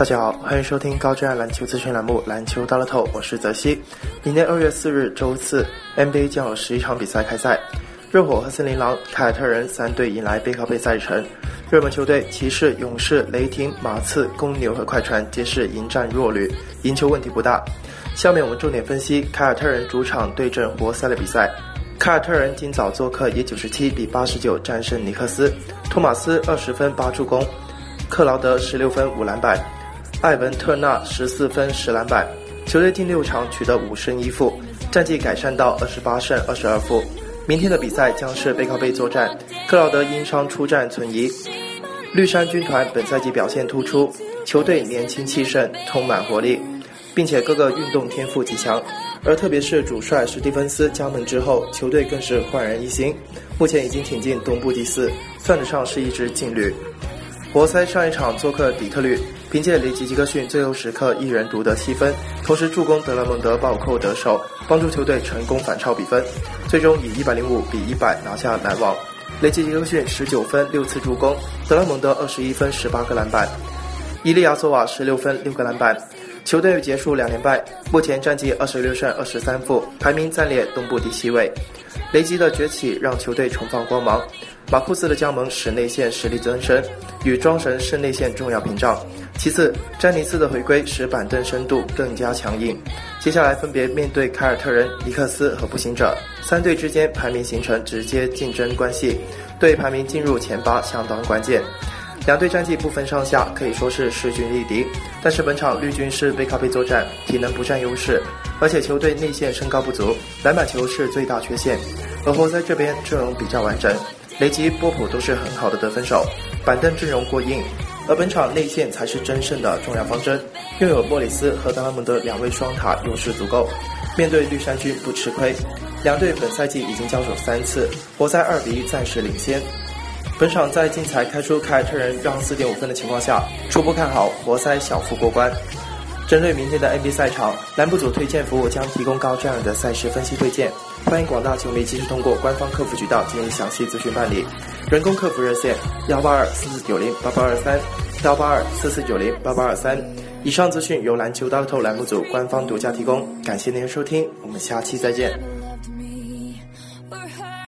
大家好，欢迎收听高质量篮球资讯栏目《篮球大乐透》，我是泽西。明天二月四日周四，NBA 将有十一场比赛开赛。热火和森林狼、凯尔特人三队迎来背靠背赛程。热门球队骑士、勇士、雷霆、马刺、公牛和快船皆是迎战弱旅，赢球问题不大。下面我们重点分析凯尔特人主场对阵活塞的比赛。凯尔特人今早做客以九十七比八十九战胜尼克斯，托马斯二十分八助攻，克劳德十六分五篮板。艾文特纳十四分十篮板，球队近六场取得五胜一负，战绩改善到二十八胜二十二负。明天的比赛将是背靠背作战，克劳德因伤出战存疑。绿衫军团本赛季表现突出，球队年轻气盛，充满活力，并且各个运动天赋极强。而特别是主帅史蒂芬斯加盟之后，球队更是焕然一新，目前已经挺进东部第四，算得上是一支劲旅。活塞上一场做客底特律，凭借雷吉吉克逊最后时刻一人独得七分，同时助攻德拉蒙德暴扣得手，帮助球队成功反超比分，最终以一百零五比一百拿下篮网。雷吉吉克逊十九分六次助攻，德拉蒙德二十一分十八个篮板，伊利亚索瓦十六分六个篮板。球队结束两连败，目前战绩二十六胜二十三负，排名暂列东部第七位。雷吉的崛起让球队重放光芒，马库斯的加盟使内线实力增深，与庄神是内线重要屏障。其次，詹尼斯的回归使板凳深度更加强硬。接下来分别面对凯尔特人、尼克斯和步行者三队之间排名形成直接竞争关系，对排名进入前八相当关键。两队战绩不分上下，可以说是势均力敌。但是本场绿军是背靠背作战，体能不占优势，而且球队内线身高不足，篮板球是最大缺陷。而活塞这边阵容比较完整，雷吉、波普都是很好的得分手，板凳阵容过硬。而本场内线才是争胜的重要方针，拥有莫里斯和德拉蒙德两位双塔，优势足够。面对绿衫军不吃亏，两队本赛季已经交手三次，活塞二比一暂时领先。本场在竞彩开出凯尔特人让四点五分的情况下，初步看好活塞小幅过关。针对明天的 NBA 赛场，栏目组推荐服务将提供高质量的赛事分析推荐，欢迎广大球迷及时通过官方客服渠道进行详细咨询办理。人工客服热线：幺八二四四九零八八二三，幺八二四四九零八八二三。以上资讯由篮球大乐透栏目组官方独家提供，感谢您的收听，我们下期再见。